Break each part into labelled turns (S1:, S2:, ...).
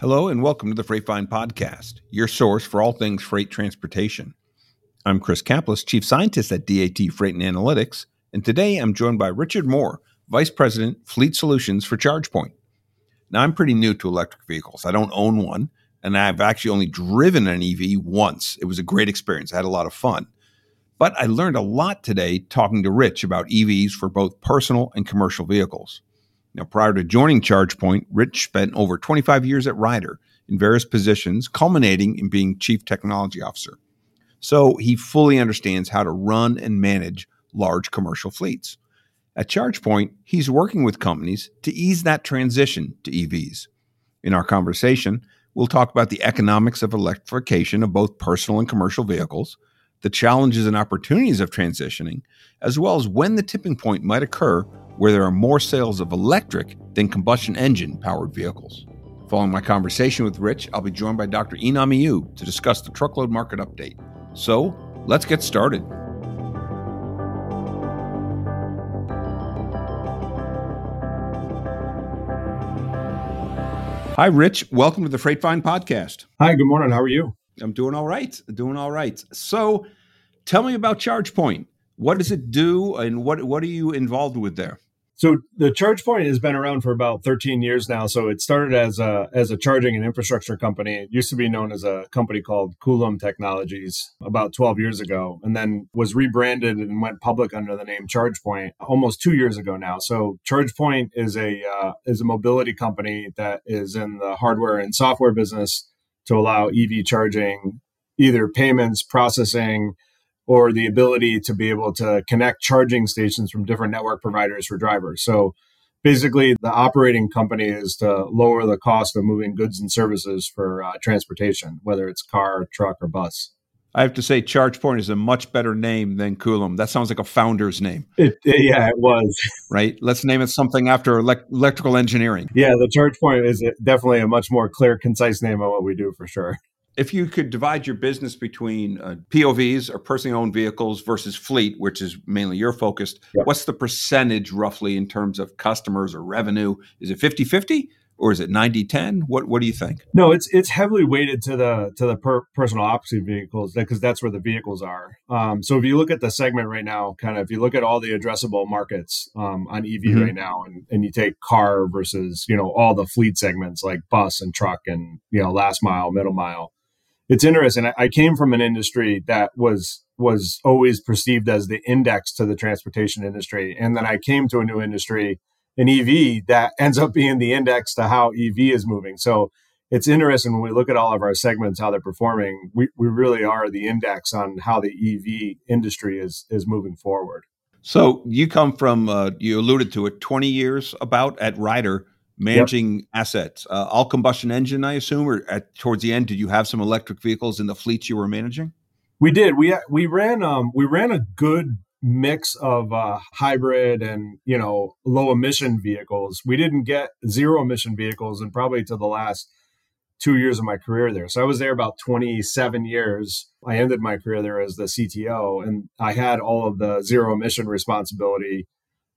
S1: Hello, and welcome to the Freight Find Podcast, your source for all things freight transportation. I'm Chris Caplice, Chief Scientist at DAT Freight and Analytics, and today I'm joined by Richard Mohr, Vice President, Fleet Solutions for ChargePoint. Now, I'm pretty new to electric vehicles. I don't own one, and I've actually only driven an EV once. It was a great experience. I had a lot of fun. But I learned a lot today talking to Rich about EVs for both personal and commercial vehicles. Now, prior to joining ChargePoint, Rich spent over 25 years at Ryder in various positions, culminating in being Chief Technology Officer. So he fully understands how to run and manage large commercial fleets. At ChargePoint, he's working with companies to ease that transition to EVs. In our conversation, we'll talk about the economics of electrification of both personal and commercial vehicles, the challenges and opportunities of transitioning, as well as when the tipping point might occur where there are more sales of electric than combustion engine powered vehicles. Following my conversation with Rich, I'll be joined by Dr. Enam to discuss the truckload market update. So, let's get started. Hi, Rich. Welcome to the Freight Find podcast.
S2: Hi, good morning. How are you?
S1: I'm doing all right. Doing all right. So, tell me about ChargePoint. What does it do, and what what are you involved with there?
S2: So the ChargePoint has been around for about 13 years now. So it started as a as a charging and infrastructure company. It used to be known as a company called Coulomb Technologies about 12 years ago, and then was rebranded and went public under the name ChargePoint almost two years ago now. So ChargePoint is a uh, is a mobility company that is in the hardware and software business to allow EV charging, either payments, processing, or the ability to be able to connect charging stations from different network providers for drivers. So basically, the operating company is to lower the cost of moving goods and services for uh, transportation, whether it's car, truck, or bus.
S1: I have to say, ChargePoint is a much better name than Coulomb. That sounds like a founder's name.
S2: It, yeah, it was.
S1: Right? Let's name it something after electrical engineering.
S2: Yeah, the ChargePoint is definitely a much more clear, concise name of what we do for sure
S1: if you could divide your business between uh, POVs or personally owned vehicles versus fleet, which is mainly your focused, yep. what's the percentage roughly in terms of customers or revenue? Is it 50 50 or is it 90 10? What, what do you think?
S2: No, it's it's heavily weighted to the to the per, personal operating vehicles because that's where the vehicles are. Um, so if you look at the segment right now, kind of if you look at all the addressable markets um, on EV mm-hmm. right now, and, and you take car versus you know all the fleet segments like bus and truck and you know last mile, middle mile it's interesting. I, I came from an industry that was was always perceived as the index to the transportation industry, and then I came to a new industry, an EV, that ends up being the index to how EV is moving. So it's interesting when we look at all of our segments how they're performing. We we really are the index on how the EV industry is is moving forward.
S1: So you come from uh, you alluded to it, twenty years about at Ryder managing yep. assets. Uh, all combustion engine, I assume, or at, towards the end, did you have some electric vehicles in the fleets you were managing?
S2: We did. We we ran um we ran a good mix of uh, hybrid and you know low emission vehicles. We didn't get zero emission vehicles, and probably to the last two years of my career there. So I was there about 27 years. I ended my career there as the CTO, and I had all of the zero emission responsibility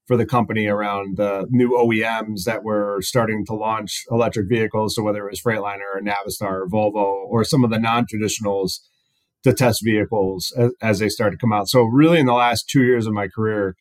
S2: for the company around the new OEMs that were starting to launch electric vehicles. So whether it was Freightliner or Navistar or Volvo or some of the non-traditionals to test vehicles as, as they started to come out. So really in the last two years of my career,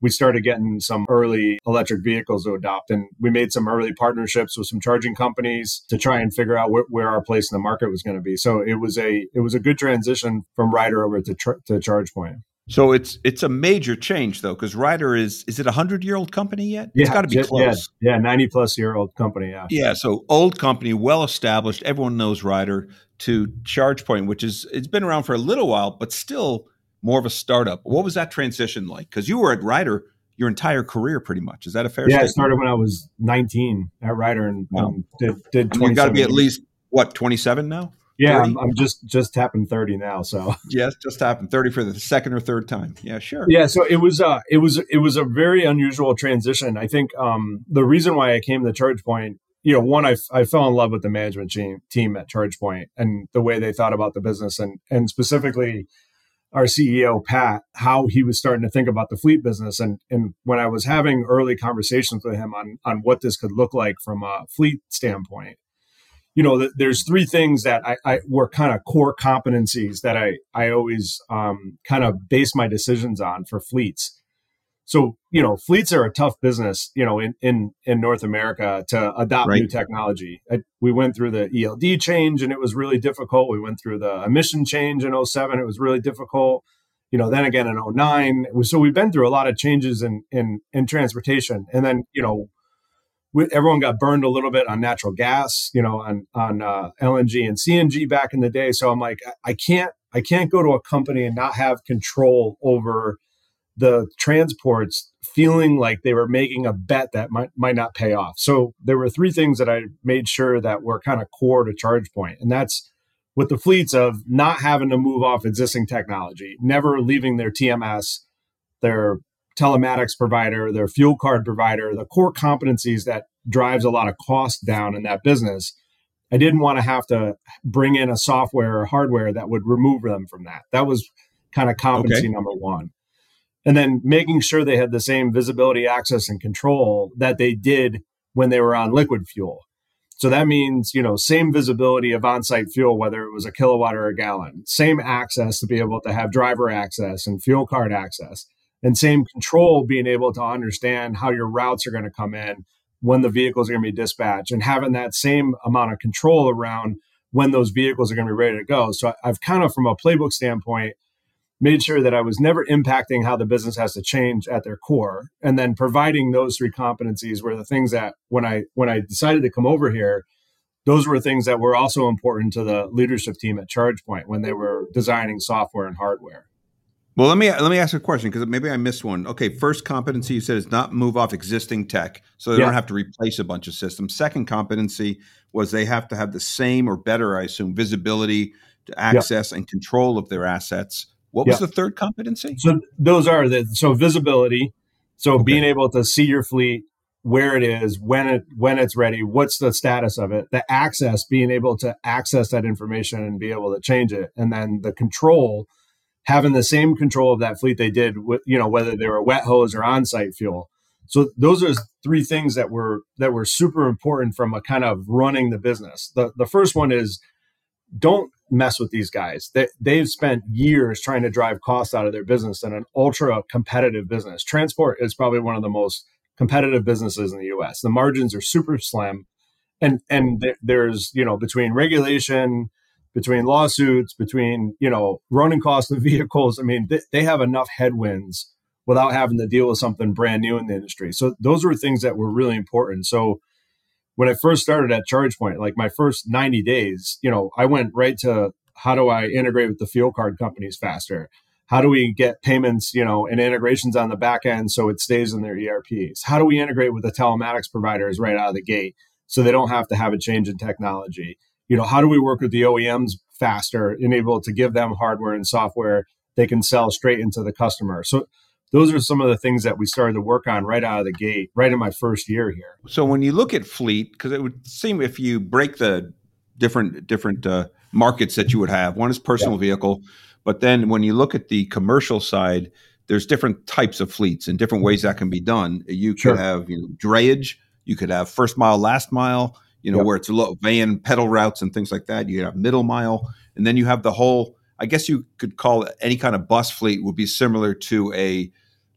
S2: we started getting some early electric vehicles to adopt and we made some early partnerships with some charging companies to try and figure out wh- where our place in the market was going to be so it was a it was a good transition from Ryder over to, tr- to ChargePoint
S1: so it's it's a major change though, because Ryder is is it a hundred year old company yet? Yeah, it's got to be close.
S2: Yeah, yeah, ninety plus year old company. Yeah,
S1: yeah. So old company, well established. Everyone knows Ryder. To ChargePoint, which is it's been around for a little while, but still more of a startup. What was that transition like? Because you were at Ryder your entire career, pretty much. Is that a fair?
S2: Yeah,
S1: statement?
S2: I started when I was nineteen at Ryder and wow. um, did did.
S1: You got to be at least what twenty seven now.
S2: Yeah, I'm, I'm, just just tapping 30 now. So
S1: yes, just tapping 30 for the second or third time. Yeah, sure.
S2: Yeah, so it was uh it was it was a very unusual transition. I think um the reason why I came to ChargePoint, you know, one I, I fell in love with the management team team at ChargePoint and the way they thought about the business and and specifically our CEO Pat how he was starting to think about the fleet business and and when I was having early conversations with him on on what this could look like from a fleet standpoint you know, th- there's three things that I, I were kind of core competencies that I I always um, kind of base my decisions on for fleets. So you know, fleets are a tough business, you know, in in in North America to adopt right. new technology. I, we went through the ELD change and it was really difficult. We went through the emission change in 07. It was really difficult. You know, then again in 09. So we've been through a lot of changes in in in transportation, and then you know we, everyone got burned a little bit on natural gas, you know, on on uh, LNG and CNG back in the day. So I'm like, I can't I can't go to a company and not have control over the transports, feeling like they were making a bet that might might not pay off. So there were three things that I made sure that were kind of core to ChargePoint, and that's with the fleets of not having to move off existing technology, never leaving their TMS, their telematics provider, their fuel card provider, the core competencies that drives a lot of cost down in that business. I didn't want to have to bring in a software or hardware that would remove them from that. That was kind of competency okay. number one. And then making sure they had the same visibility, access, and control that they did when they were on liquid fuel. So that means, you know, same visibility of on-site fuel, whether it was a kilowatt or a gallon, same access to be able to have driver access and fuel card access and same control being able to understand how your routes are going to come in when the vehicles are going to be dispatched and having that same amount of control around when those vehicles are going to be ready to go so i've kind of from a playbook standpoint made sure that i was never impacting how the business has to change at their core and then providing those three competencies were the things that when i when i decided to come over here those were things that were also important to the leadership team at chargepoint when they were designing software and hardware
S1: well, let me let me ask a question because maybe I missed one. Okay, first competency you said is not move off existing tech, so they yeah. don't have to replace a bunch of systems. Second competency was they have to have the same or better, I assume, visibility to access yeah. and control of their assets. What was yeah. the third competency?
S2: So those are the so visibility, so okay. being able to see your fleet, where it is, when it when it's ready, what's the status of it, the access, being able to access that information and be able to change it, and then the control having the same control of that fleet they did with you know whether they were wet hose or on-site fuel so those are three things that were that were super important from a kind of running the business the the first one is don't mess with these guys they, they've spent years trying to drive costs out of their business in an ultra competitive business transport is probably one of the most competitive businesses in the us the margins are super slim and and there's you know between regulation between lawsuits, between you know running costs of vehicles. I mean, they, they have enough headwinds without having to deal with something brand new in the industry. So those were things that were really important. So when I first started at ChargePoint, like my first 90 days, you know, I went right to how do I integrate with the fuel card companies faster? How do we get payments, you know, and integrations on the back end so it stays in their ERPs? How do we integrate with the telematics providers right out of the gate so they don't have to have a change in technology? you know, how do we work with the OEMs faster and able to give them hardware and software they can sell straight into the customer? So those are some of the things that we started to work on right out of the gate, right in my first year here.
S1: So when you look at fleet, because it would seem if you break the different different uh, markets that you would have, one is personal yeah. vehicle, but then when you look at the commercial side, there's different types of fleets and different ways that can be done. You could sure. have you know, drayage, you could have first mile, last mile, you know, yep. where it's a low van pedal routes and things like that. You have middle mile, and then you have the whole. I guess you could call it any kind of bus fleet would be similar to a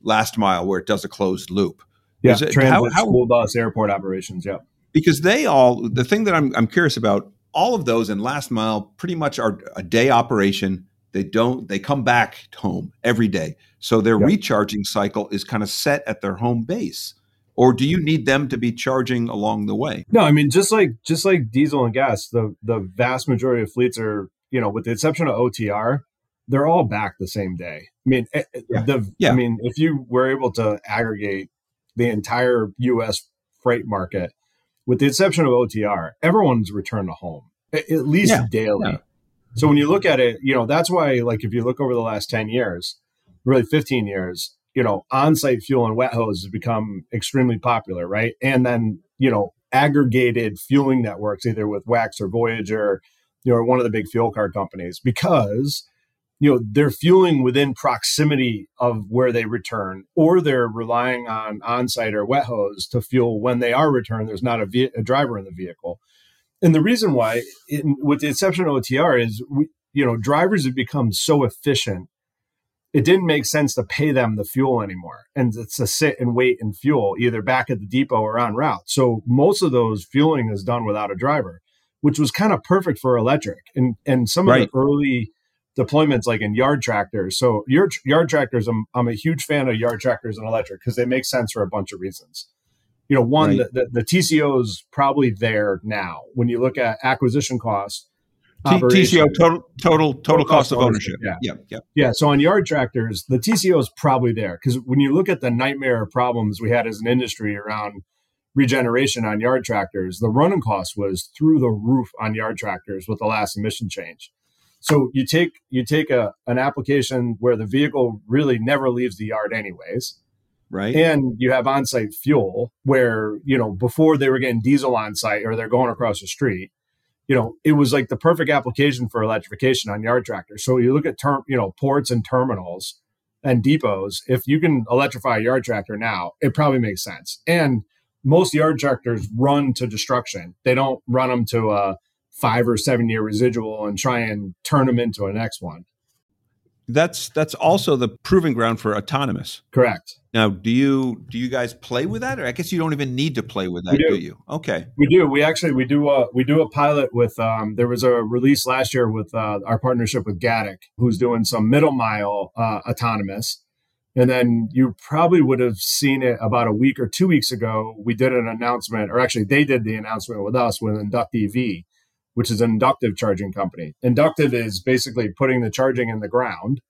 S1: last mile where it does a closed loop.
S2: Yeah, it, transit, how, how, school bus, airport operations. Yeah,
S1: because they all the thing that I'm I'm curious about all of those and last mile pretty much are a day operation. They don't they come back home every day, so their recharging cycle is kind of set at their home base or do you need them to be charging along the way?
S2: No, I mean just like just like diesel and gas, the the vast majority of fleets are, you know, with the exception of OTR, they're all back the same day. I mean, eh, eh, yeah. the yeah. I mean, if you were able to aggregate the entire US freight market with the exception of OTR, everyone's returned to home at least yeah. daily. So when you look at it, you know, that's why like if you look over the last 10 years, really 15 years, you know, on-site fuel and wet hose has become extremely popular, right? And then, you know, aggregated fueling networks, either with WEX or Voyager, you know, one of the big fuel card companies, because you know they're fueling within proximity of where they return, or they're relying on on-site or wet hose to fuel when they are returned. There's not a, ve- a driver in the vehicle, And the reason why, in, with the exception of OTR, is we, you know, drivers have become so efficient. It didn't make sense to pay them the fuel anymore, and it's to sit and wait and fuel either back at the depot or on route. So most of those fueling is done without a driver, which was kind of perfect for electric. And and some right. of the early deployments like in yard tractors. So yard, yard tractors, I'm, I'm a huge fan of yard tractors and electric because they make sense for a bunch of reasons. You know, one, right. the, the, the TCO is probably there now. When you look at acquisition costs,
S1: T- TCO total total total cost, cost of ownership. ownership.
S2: Yeah. yeah, yeah, yeah. So on yard tractors, the TCO is probably there because when you look at the nightmare problems we had as an industry around regeneration on yard tractors, the running cost was through the roof on yard tractors with the last emission change. So you take you take a an application where the vehicle really never leaves the yard anyways.
S1: Right.
S2: And you have on-site fuel where, you know, before they were getting diesel on site or they're going across the street, you know, it was like the perfect application for electrification on yard tractors. So you look at term, you know, ports and terminals and depots, if you can electrify a yard tractor now, it probably makes sense. And most yard tractors run to destruction. They don't run them to a five or seven year residual and try and turn them into a next one.
S1: That's that's also the proving ground for autonomous.
S2: Correct.
S1: Now, do you do you guys play with that, or I guess you don't even need to play with that, do. do. you? Okay,
S2: we do. We actually we do a we do a pilot with. Um, there was a release last year with uh, our partnership with Gatik, who's doing some middle mile uh, autonomous. And then you probably would have seen it about a week or two weeks ago. We did an announcement, or actually, they did the announcement with us with Induct EV, which is an inductive charging company. Inductive is basically putting the charging in the ground.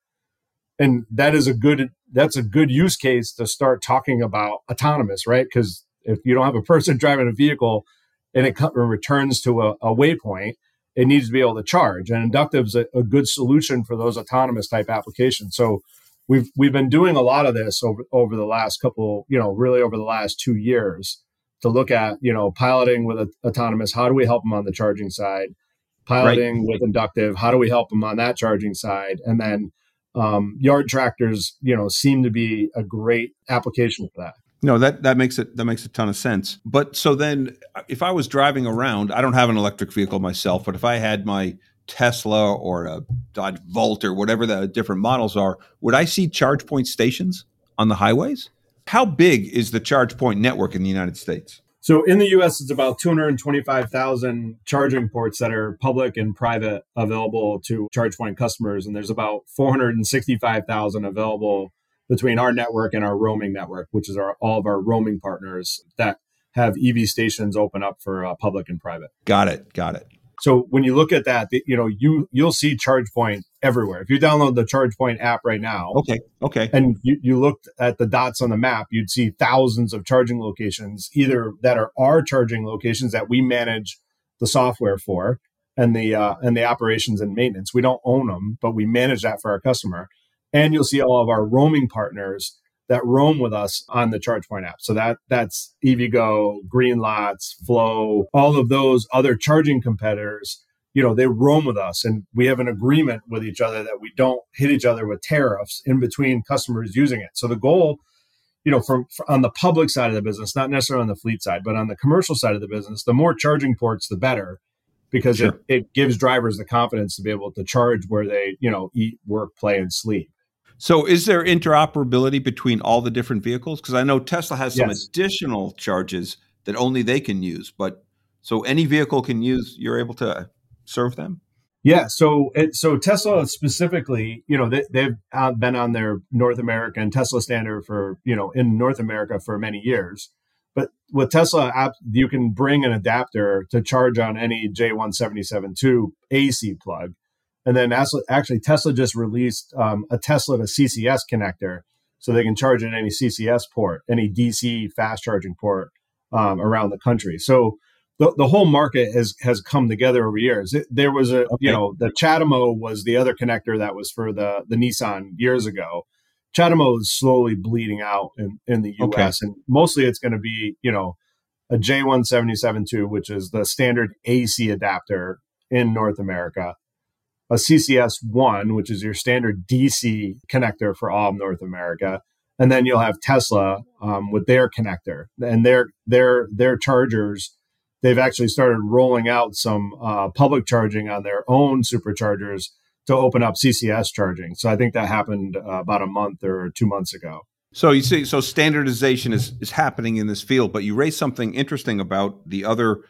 S2: And that is a good that's a good use case to start talking about autonomous, right? Because if you don't have a person driving a vehicle and it returns to a, a waypoint, it needs to be able to charge. And inductive is a, a good solution for those autonomous type applications. So we've we've been doing a lot of this over over the last couple, you know, really over the last two years to look at, you know, piloting with a, autonomous. How do we help them on the charging side? Piloting right. with inductive. How do we help them on that charging side? And then um, yard tractors, you know, seem to be a great application for that.
S1: No, that that makes it that makes a ton of sense. But so then, if I was driving around, I don't have an electric vehicle myself, but if I had my Tesla or a Dodge Volt or whatever the different models are, would I see charge point stations on the highways? How big is the charge point network in the United States?
S2: So in the US, it's about 225,000 charging ports that are public and private available to ChargePoint customers. And there's about 465,000 available between our network and our roaming network, which is our, all of our roaming partners that have EV stations open up for uh, public and private.
S1: Got it. Got it.
S2: So when you look at that, you know, you you'll see ChargePoint everywhere. If you download the ChargePoint app right now,
S1: okay, okay,
S2: and you, you looked at the dots on the map, you'd see thousands of charging locations, either that are our charging locations that we manage the software for, and the uh, and the operations and maintenance. We don't own them, but we manage that for our customer. And you'll see all of our roaming partners that roam with us on the ChargePoint app. So that that's EVgo, Greenlots, FLO, all of those other charging competitors. You know, they roam with us, and we have an agreement with each other that we don't hit each other with tariffs in between customers using it. So the goal, you know, from, from on the public side of the business, not necessarily on the fleet side, but on the commercial side of the business, the more charging ports, the better because sure. it, it gives drivers the confidence to be able to charge where they, you know, eat, work, play, and sleep.
S1: So, is there interoperability between all the different vehicles? Because I know Tesla has some yes. additional charges that only they can use, but so any vehicle can use. You're able to serve them.
S2: Yeah. So, it, so Tesla specifically, you know, they, have been on their North American Tesla standard for you know in North America for many years. But with Tesla you can bring an adapter to charge on any J1772 AC plug and then actually, Tesla just released um, a Tesla to CCS connector, so they can charge in any CCS port, any DC fast charging port um, around the country. So the, the whole market has has come together over years. It, there was a okay. you know the CHAdeMO was the other connector that was for the the Nissan years ago. CHAdeMO is slowly bleeding out in, in the US, okay. and mostly it's going to be you know a J1772, which is the standard AC adapter in North America a CCS1, which is your standard DC connector for all of North America. And then you'll have Tesla um, with their connector and their their their chargers. They've actually started rolling out some uh, public charging on their own superchargers to open up CCS charging. So I think that happened uh, about a month or two months ago.
S1: So you see, so standardization is is happening in this field, but you raised something interesting about the other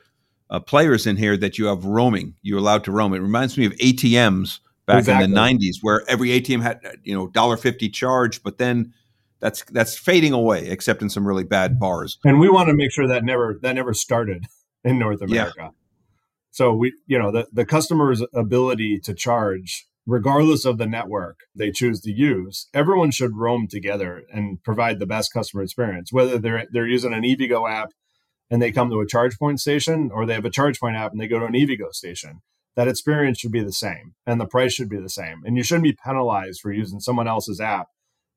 S1: uh, players in here that you have roaming. You're allowed to roam. It reminds me of ATMs back exactly. in the '90s, where every ATM had you know dollar fifty charge, but then that's that's fading away, except in some really bad bars.
S2: And we want to make sure that never that never started in North America. Yeah. So we, you know, the the customer's ability to charge regardless of the network they choose to use, everyone should roam together and provide the best customer experience. Whether they're they're using an EVgo app and they come to a charge point station, or they have a charge point app and they go to an EVgo station, that experience should be the same and the price should be the same. And you shouldn't be penalized for using someone else's app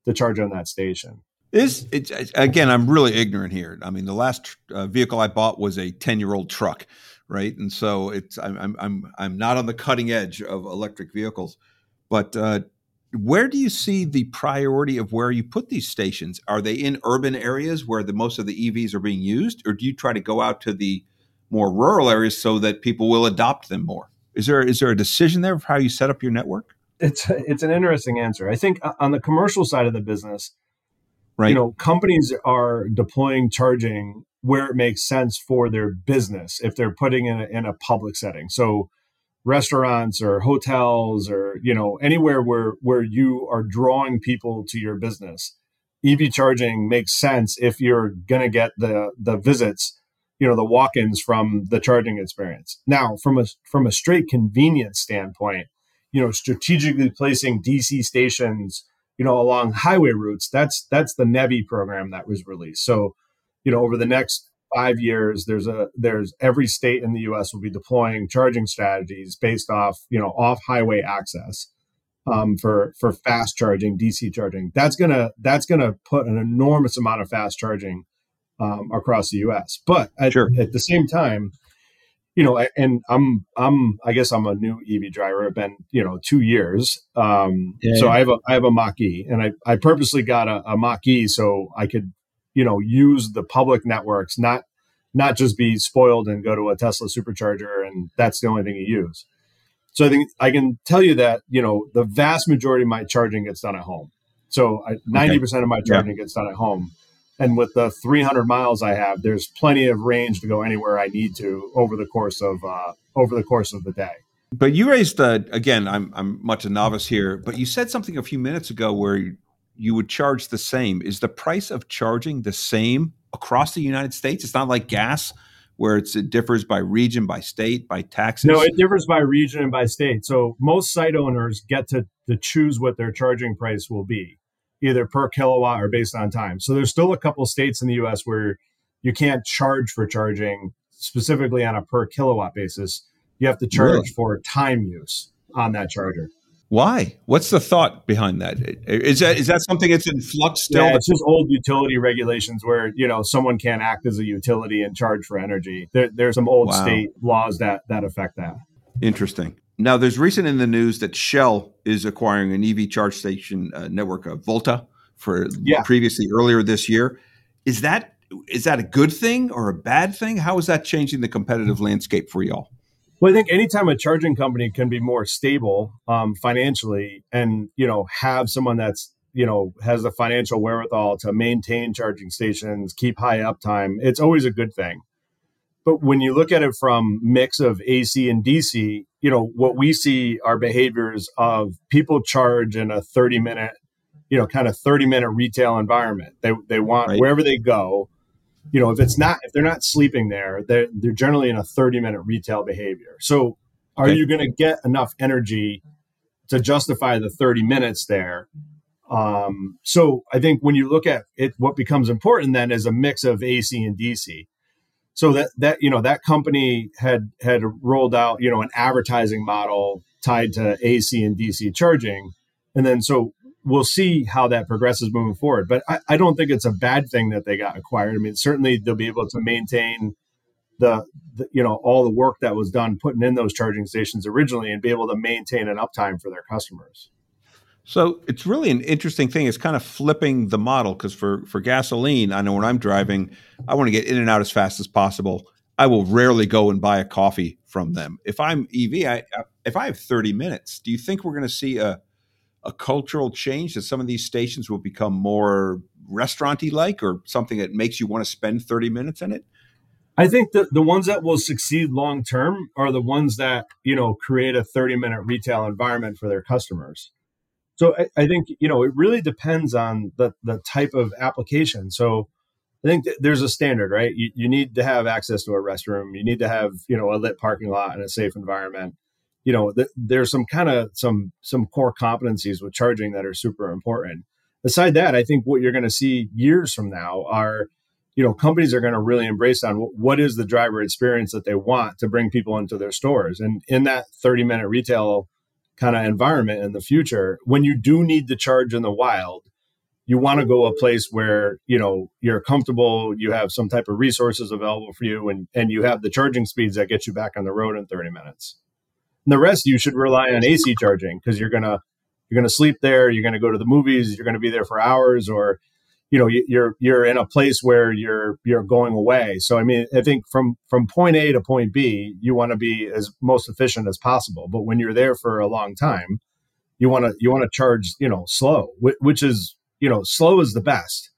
S2: to charge on that station.
S1: Is it, again? I'm really ignorant here. I mean, the last uh, vehicle I bought was a 10 year old truck right? And so it's I'm I'm I'm not on the cutting edge of electric vehicles, but uh, where do you see the priority of where you put these stations? Are they in urban areas where the most of the EVs are being used, or do you try to go out to the more rural areas so that people will adopt them more? Is there is there a decision there of how you set up your network?
S2: It's it's an interesting answer. I think uh, on the commercial side of the business, right. you know, companies are deploying charging where it makes sense for their business if they're putting in a, in a public setting. So restaurants or hotels or you know anywhere where where you are drawing people to your business ev charging makes sense if you're going to get the the visits you know the walk-ins from the charging experience now from a from a straight convenience standpoint you know strategically placing dc stations you know along highway routes that's that's the nevi program that was released. So you know over the next five years there's a there's every state in the us will be deploying charging strategies based off you know off highway access um, for for fast charging dc charging. That's gonna that's gonna put an enormous amount of fast charging um, across the us but at, sure. at the same time you know and i'm i'm i guess i'm a new ev driver. I've been you know two years. Um, yeah, so yeah. i have a i have a mach-e and i i purposely got a, a mach-e so i could you know use the public networks not not just be spoiled and go to a tesla supercharger and that's the only thing you use. So i think i can tell you that you know the vast majority of my charging gets done at home. So I, 90% of my charging yeah. gets done at home and with the 300 miles i have there's plenty of range to go anywhere i need to over the course of uh, over the course of the day
S1: but you raised uh, again i'm i'm much a novice here but you said something a few minutes ago where you would charge the same. Is the price of charging the same across the United States? It's not like gas where it differs by region, by state, by taxes.
S2: No, it differs by region and by state. So most site owners get to, to choose what their charging price will be, either per kilowatt or based on time. So there's still a couple states in the US where you can't charge for charging specifically on a per kilowatt basis. You have to charge really? for time use on that charger.
S1: Why? What's the thought behind that? Is that is that something that's in flux still?
S2: Yeah, it's just old utility regulations where you know someone can't act as a utility and charge for energy. There, there's some old wow. state laws that that affect that.
S1: Interesting. Now, there's recent in the news that Shell is acquiring an EV charge station uh, network of Volta for yeah. previously earlier this year. Is that is that a good thing or a bad thing? How is that changing the competitive landscape for y'all?
S2: Well, I think anytime a charging company can be more stable um, financially, and you know have someone that's you know has the financial wherewithal to maintain charging stations, keep high uptime, it's always a good thing. But when you look at it from mix of AC and DC, you know what we see are behaviors of people charge in a 30 minute, you know, kind of 30 minute retail environment. They they want right. wherever they go you know, if it's not, if they're not sleeping there, they're, they're generally in a 30 minute retail behavior. So are okay. you going to get enough energy to justify the 30 minutes there? Um, so I think when you look at it, what becomes important then is a mix of AC and DC. So that, that, you know, that company had, had rolled out, you know, an advertising model tied to AC and DC charging. And then so we'll see how that progresses moving forward. But I, I, don't think it's a bad thing that they got acquired. I mean, certainly they'll be able to maintain the, the, you know all the work that was done putting in those charging stations originally and be able to maintain an uptime for their customers.
S1: So it's really an interesting thing. It's kind of flipping the model because for for gasoline, I know when I'm driving, I want to get in and out as fast as possible. I will rarely go and buy a coffee from them. If I'm EV, I, if I have 30 minutes, do you think we're going to see a a cultural change that some of these stations will become more restauranty like or something that makes you want to spend 30 minutes in it?
S2: I think that the ones that will succeed long term are the ones that, you know, create a 30 minute retail environment for their customers. So I, I think, you know, it really depends on the, the type of application. So I think there's a standard, right? You, you need to have access to a restroom. You need to have, you know, a lit parking lot and a safe environment. You know, th- there's some kind of some some core competencies with charging that are super important. Aside that, I think what you're going to see years from now are you know companies are going to really embrace on what is the driver experience that they want to bring people into their stores and in that 30 minute retail kind of environment in the future when you do need to charge in the wild you want to go a place where you know you're comfortable you have some type of resources available for you and and you have the charging speeds that get you back on the road in 30 minutes. And the rest you should rely on ac charging because you're to you're to sleep there you're to go to the movies you're to be there for hours or you know you're you're in a place where you're you're going away. So i mean i think from from point a to point b you want to be as most efficient as possible. But when you're there for a long time you want to you want to charge you know slow which is you know slow is the best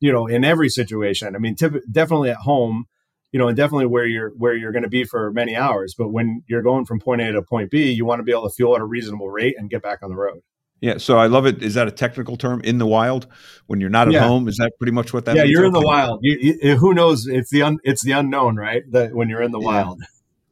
S2: you know in every situation. I mean definitely at home you know and definitely where you're where you're going to be for many hours. But when you're going from point a to point b you want to be able to fuel at a reasonable rate and get back on the road
S1: yeah, so I love it. Is that a technical term? In the wild, when you're not at yeah. home, is that pretty much what that?
S2: Yeah,
S1: means?
S2: you're in the wild. You, you, eh, who knows? It's the un, it's the unknown, right? That when you're in the yeah. wild.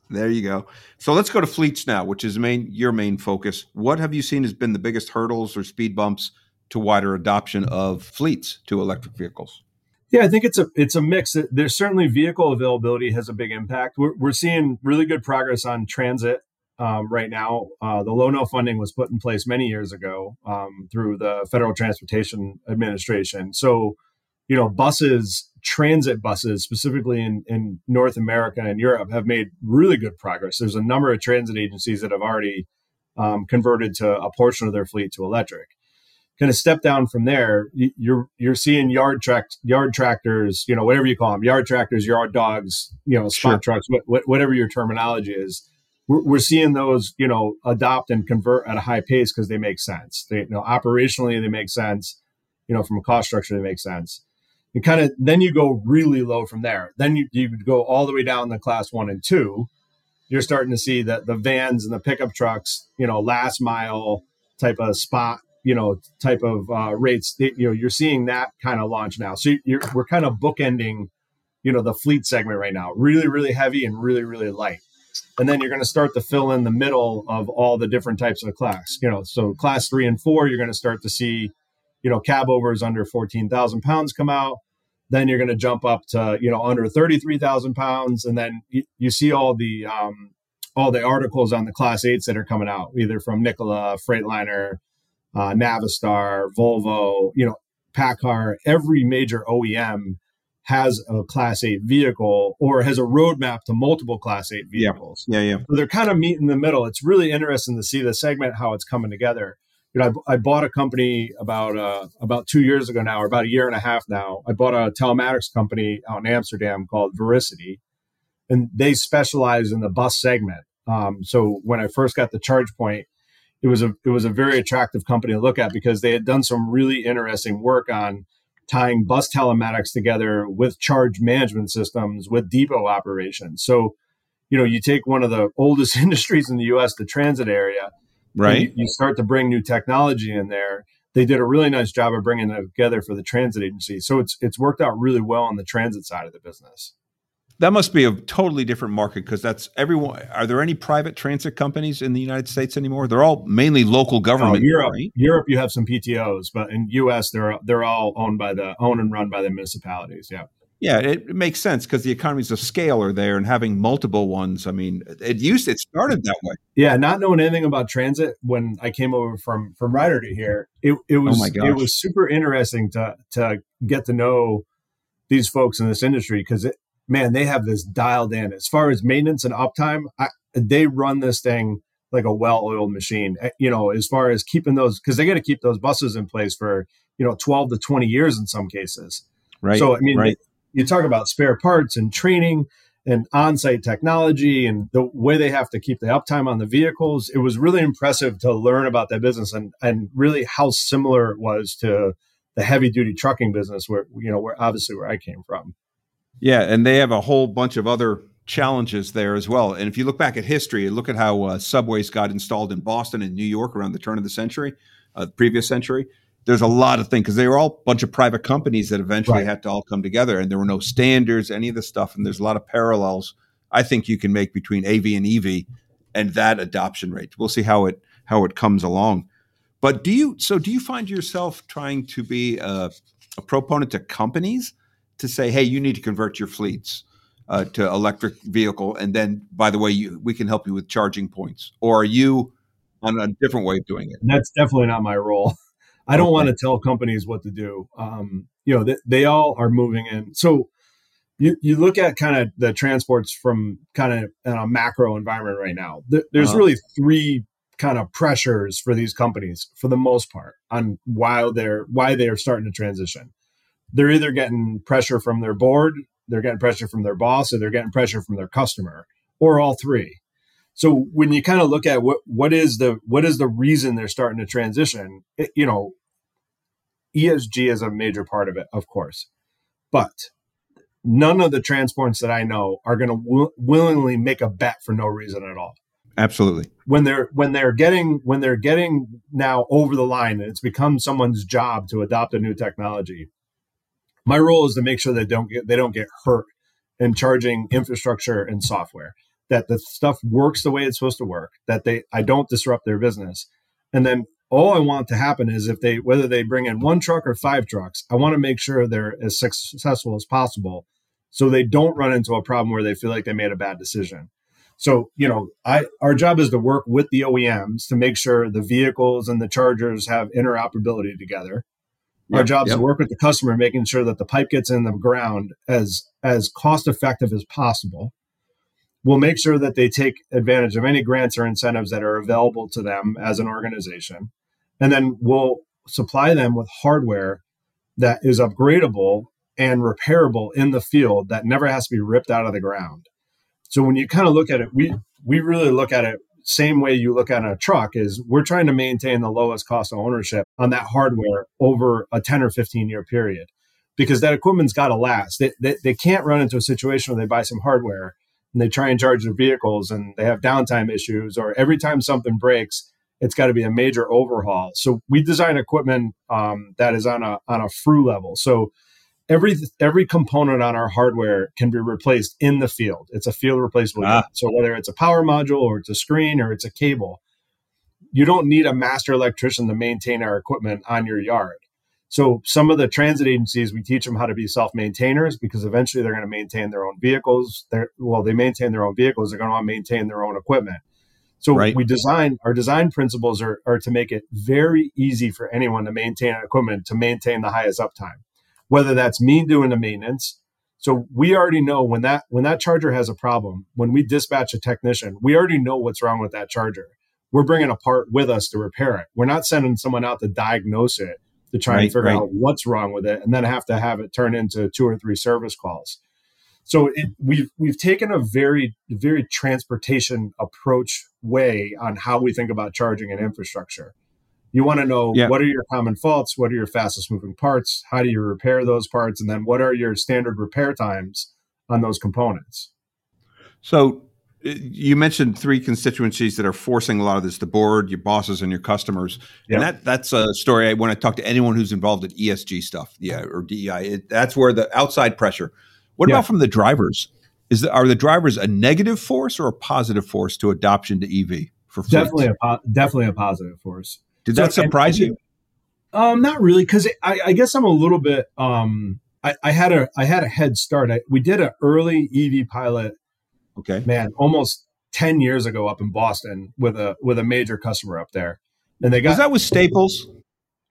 S1: There you go. So let's go to fleets now, which is main your main focus. What have you seen has been the biggest hurdles or speed bumps to wider adoption of fleets to electric vehicles?
S2: Yeah, I think it's a it's a mix. There's certainly vehicle availability has a big impact. We're, we're seeing really good progress on transit um, right now. Uh, the low no funding was put in place many years ago um, through the Federal Transportation Administration. So, you know, buses, transit buses, specifically in, in North America and Europe, have made really good progress. There's a number of transit agencies that have already um, converted to a portion of their fleet to electric. Kind of step down from there, you're you're seeing yard track yard tractors, you know, whatever you call them, yard tractors, yard dogs, you know, spot sure. trucks, whatever your terminology is we're, we're seeing those, you know, adopt and convert at a high pace because they make sense. They, you know, operationally they make sense. You know, from a cost structure they make sense. And kind of then you go really low from there. Then you you go all the way down to class one and two. You're starting to see that the vans and the pickup trucks, you know, last mile type of spot you know type of uh, rates you know you're seeing that kind of launch now so you're, we're kind of bookending you know the fleet segment right now really really heavy and really really light and then you're going to start to fill in the middle of all the different types of class you know so class three and four you're going to start to see you know cab overs under 14000 pounds come out. Then you're going to jump up to you know under 33000 pounds. And then you, you see all the um, all the articles on the class eights that are coming out either from nikola freightliner uh, navistar volvo you know PACCAR, every major OEM has a class 8 vehicle or has a roadmap to multiple class 8 vehicles.
S1: Yeah, yeah. yeah.
S2: So they're kind of meet in the middle. It's really interesting to see the segment how it's coming together. You know, I, I bought a company about uh, about two years ago now, or about a year and a half now. I bought a telematics company out in Amsterdam called ViriCiti, and they specialize in the bus segment. Um, so when I first got the charge point, it was a it was a very attractive company to look at because they had done some really interesting work on tying bus telematics together with charge management systems with depot operations. So, you know, you take one of the oldest industries in the US, the transit area,
S1: right?
S2: You, you, start to bring new technology in there. They did a really nice job of bringing that together for the transit agency. So it's it's worked out really well on the transit side of the business.
S1: That must be a totally different market because that's everyone. Are there any private transit companies in the United States anymore? They're all mainly local oh, government.
S2: Oh, Europe,
S1: right?
S2: Europe, you have some PTOS, but in U.S. they're they're all owned by the owned and run by the municipalities. Yeah.
S1: Yeah, it, it makes sense because the economies of scale are there, and having multiple ones. I mean, it used it started that way.
S2: Yeah, not knowing anything about transit when I came over from from Ryder to here, it, it oh was oh it was super interesting to to get to know these folks in this industry because man, they have this dialed in. As far as maintenance and uptime, I, they run this thing like a well-oiled machine. Eh, you know, as far as keeping those, because they got to keep those buses in place for you know 12 to 20 years in some cases.
S1: Right.
S2: So I mean,
S1: right.
S2: you talk about spare parts and training, and on-site technology and the way they have to keep the uptime on the vehicles. It was really impressive to learn about that business and and really how similar it was to the heavy duty trucking business where you know where obviously where I came from.
S1: Yeah, and they have a whole bunch of other challenges there as well. And if you look back at history, and look at how uh, subways got installed in Boston and New York around the turn of the century, uh, previous century. There's a lot of things because they were all a bunch of private companies that eventually right. had to all come together, and there were no standards, any of the stuff. And there's a lot of parallels I think you can make between AV and EV and that adoption rate. We'll see how it how it comes along. But do you so do you find yourself trying to be a, a proponent to companies to say, hey, you need to convert your fleets? uh, to electric vehicle, and then by the way, you, we can help you with charging points, or are you on a different way of doing it?
S2: That's definitely not my role. I don't okay. want to tell companies what to do. Um, you know, they, they all are moving in. So you, you look at kind of the transports from kind of in a macro environment right now. There's uh-huh. really three kind of pressures for these companies for the most part on why they're why they're starting to transition. They're either getting pressure from their board they're getting pressure from their boss or they're getting pressure from their customer or all three. So when you kind of look at what what is the what is the reason they're starting to transition it, you know esg is a major part of it of course. But none of the transports that i know are going to w- willingly make a bet for no reason at all.
S1: Absolutely.
S2: When they're when they're getting when they're getting now over the line and it's become someone's job to adopt a new technology my role is to make sure they don't get they don't get hurt in charging infrastructure and software. That the stuff works the way it's supposed to work that they i don't disrupt their business. And then all i want to happen is if they whether they bring in one truck or five trucks i want to make sure they're as successful as possible so they don't run into a problem where they feel like they made a bad decision. So you know i our job is to work with the oems to make sure the vehicles and the chargers have interoperability together our job is yep. to work with the customer, making sure that the pipe gets in the ground as as cost effective as possible. We'll make sure that they take advantage of any grants or incentives that are available to them as an organization, and then we'll supply them with hardware that is upgradable and repairable in the field that never has to be ripped out of the ground. So when you kind of look at it, we we really look at it same way you look at a truck is we're trying to maintain the lowest cost of ownership on that hardware over a 10 or 15 year period because that equipment's got to last. They, they, they, can't run into a situation where they buy some hardware and they try and charge their vehicles and they have downtime issues or every time something breaks, it's got to be a major overhaul. So we design equipment um, that is on a on a FRU level. So every every component on our hardware can be replaced in the field. It's a field replaceable. Ah. So whether it's a power module or it's a screen or it's a cable, you don't need a master electrician to maintain our equipment on your yard. So some of the transit agencies, we teach them how to be self-maintainers because eventually they're going to maintain their own vehicles. They're, well, they maintain their own vehicles. They're going to want to maintain their own equipment. So right. we design our design principles are, are to make it very easy for anyone to maintain equipment to maintain the highest uptime whether that's me doing the maintenance. So we already know when that when that charger has a problem, when we dispatch a technician, we already know what's wrong with that charger. We're bringing a part with us to repair it. We're not sending someone out to diagnose it to try right, and figure right. out what's wrong with it, and then have to have it turn into two or three service calls. So it, we've we've taken a very very transportation approach way on how we think about charging and infrastructure. You want to know yeah. what are your common faults, what are your fastest moving parts, how do you repair those parts, and then what are your standard repair times on those components.
S1: So uh, you mentioned three constituencies that are forcing a lot of this: the board, your bosses, and your customers. And that that's a story I, when I talk to anyone who's involved in ESG stuff, yeah, or DEI. It, that's where the outside pressure. What yeah. about from the drivers? Is the, are the drivers a negative force or a positive force to adoption to EV?
S2: For definitely a definitely a positive force.
S1: Did that so, surprise and, you?
S2: Um, not really, because I, I, guess I'm a little bit. Um, I, I had a I had a head start. I, we did an early EV pilot.
S1: Okay,
S2: man, almost ten years ago up in Boston with a with a major customer up there,
S1: and they got was that with Staples.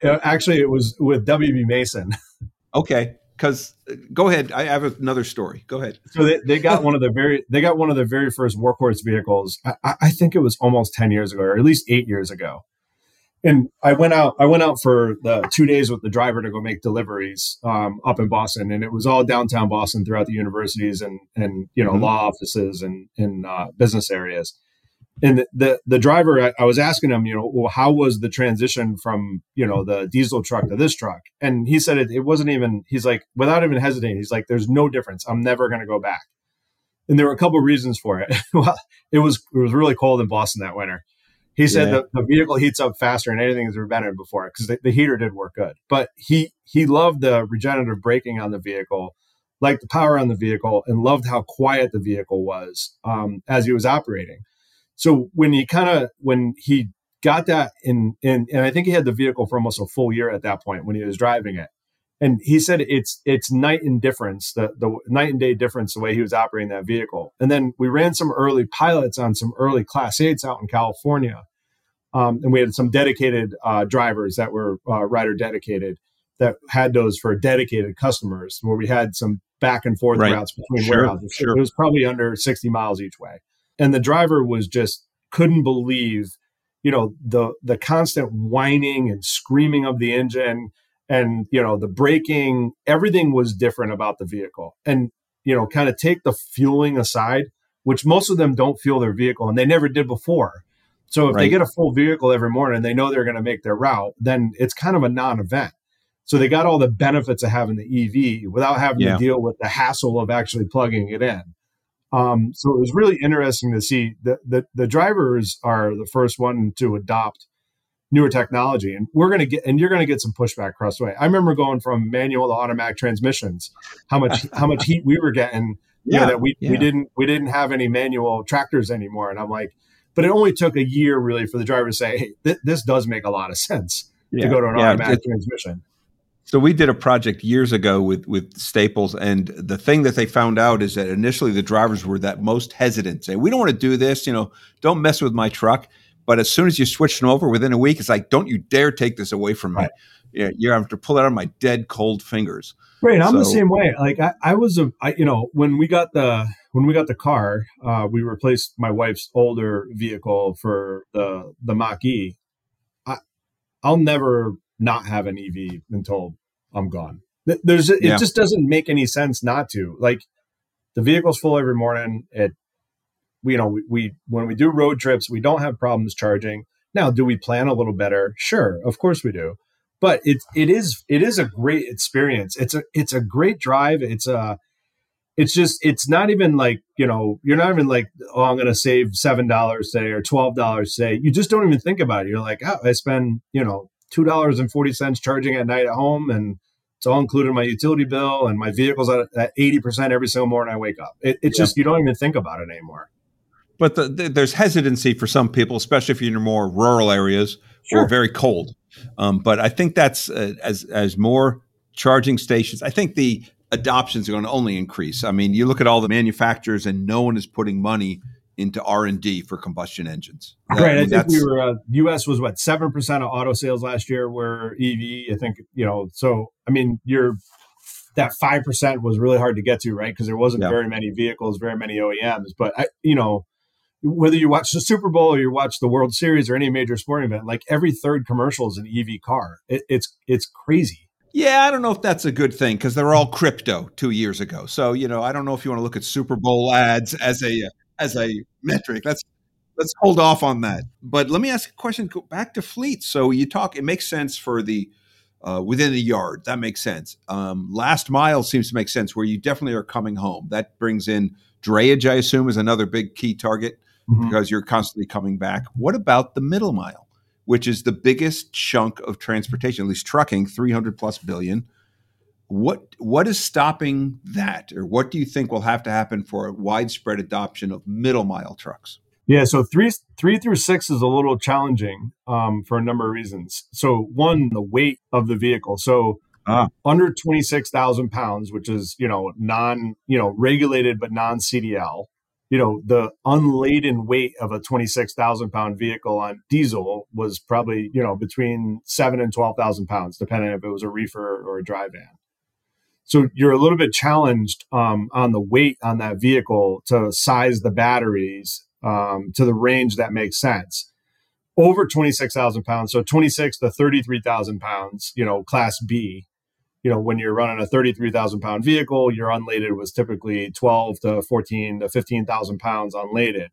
S2: Uh, actually, it was with WB Mason.
S1: okay, because uh, go ahead. I have another story. Go ahead.
S2: So they, they got one of the very they got one of the very first workhorse vehicles. I, I think it was almost ten years ago, or at least eight years ago and I went out. I went out for the two days with the driver to go make deliveries um, up in Boston, and it was all downtown Boston throughout the universities and and you know mm-hmm. law offices and in uh, business areas. And the the, the driver, I, I, was asking him, you know, well, how was the transition from you know the diesel truck to this truck? And he said it, it wasn't even. He's like, without even hesitating, he's like, "There's no difference. I'm never going to go back." And there were a couple of reasons for it. well, it was it was really cold in Boston that winter he said yeah. the, the vehicle heats up faster than anything has ever been in before because the, the, heater did work good. But he he loved the regenerative braking on the vehicle, liked the power on the vehicle, and loved how quiet the vehicle was um, as he was operating. So when he kind of when he got that in, in and I think he had the vehicle for almost a full year at that point when he was driving it. And he said it's it's night and difference, the the night and day difference the way he was operating that vehicle. And then we ran some early pilots on some early class eights out in California um, and we had some dedicated uh, drivers that were uh, Ryder dedicated that had those for dedicated customers where we had some back and forth right. routes between sure, warehouses. Sure. It was probably under 60 miles each way. And the driver was just couldn't believe, you know, the the constant whining and screaming of the engine and, you know, the braking, everything was different about the vehicle. And, you know, kind of take the fueling aside, which most of them don't fuel their vehicle and they never did before. So if right. they get a full vehicle every morning, and they know they're going to make their route, then it's kind of a non-event. So they got all the benefits of having the EV without having yeah. to deal with the hassle of actually plugging it in. Um, so it was really interesting to see that the, the drivers are the first one to adopt newer technology, and we're going to get and you're going to get some pushback across the way. I remember going from manual to automatic transmissions, how much how much heat we were getting. Yeah, know, that we, yeah. we didn't we didn't have any manual tractors anymore, and I'm like, but it only took a year really for the driver to say, hey, th- this does make a lot of sense yeah. to go to an yeah, automatic transmission.
S1: So we did a project years ago with with Staples, and the thing that they found out is that initially the drivers were that most hesitant, saying, "We don't want to do this, you know, don't mess with my truck." But as soon as you switch them over within a week, it's like, "Don't you dare take this away from me!" Right. Yeah, you have to pull it out of my dead cold fingers.
S2: Right, I'm so, the same way. Like I, I was a, I, you know, when we got the when we got the car, uh, we replaced my wife's older vehicle for the the Mach E. I, I'll never not have an EV until I'm gone. There's it yeah. just doesn't make any sense not to. Like the vehicle's full every morning. It we, you know we, we when we do road trips, we don't have problems charging. Now, do we plan a little better? Sure, of course we do. But it it is it is a great experience. It's a it's a great drive. It's a it's just it's not even like you know you're not even like oh i'm going to save seven dollars say or twelve dollars say you just don't even think about it you're like oh i spend you know two dollars and forty cents charging at night at home and it's all included in my utility bill and my vehicle's at, eighty percent every single morning I wake up. It, it's yeah. just you don't even think about it anymore.
S1: But the, the, there's hesitancy for some people, especially if you're in more rural areas sure. or very cold. Um, but I think that's uh, as as more charging stations. I think the adoptions are going to only increase. I mean, you look at all the manufacturers, and no one is putting money into R and D for combustion engines.
S2: That, right. I, mean, I think we were. Uh, U.S. was what seven percent of auto sales last year were EV. I think you know. So I mean, you're that five percent was really hard to get to, right? Because there wasn't yeah. very many vehicles, very many OEMs. But I, you know, whether you watch the Super Bowl or you watch the World Series or any major sporting event, like every third commercial is an EV car. It, it's it's crazy.
S1: Yeah, I don't know if that's a good thing because they're all crypto two years ago. So you know, I don't know if you want to look at Super Bowl ads as a as a metric. Let's let's hold off on that. But let me ask a question. Go back to fleets. So you talk. It makes sense for the uh, within a yard. That makes sense. Um, last mile seems to make sense where you definitely are coming home. That brings in drayage. I assume is another big key target mm-hmm. because you're constantly coming back. What about the middle mile? which is the biggest chunk of transportation, at least trucking, 300 plus billion. What what is stopping that, or what do you think will have to happen for a widespread adoption of middle mile trucks?
S2: Yeah, so three three through six is a little challenging um, for a number of reasons. So one, the weight of the vehicle. So ah. under twenty six thousand pounds, which is you know non you know regulated but non CDL, you know, the unladen weight of a 26,000 pound vehicle on diesel was probably, you know, between seven and 12,000 pounds, depending if it was a reefer or a dry van. So you're a little bit challenged um, on the weight on that vehicle to size the batteries um, to the range that makes sense. over 26,000 pounds, so 26 to 33,000 pounds, you know, class B, you know, when you're running a 33,000 pound vehicle, your unladed was typically 12 to 14 to 15,000 pounds unladed.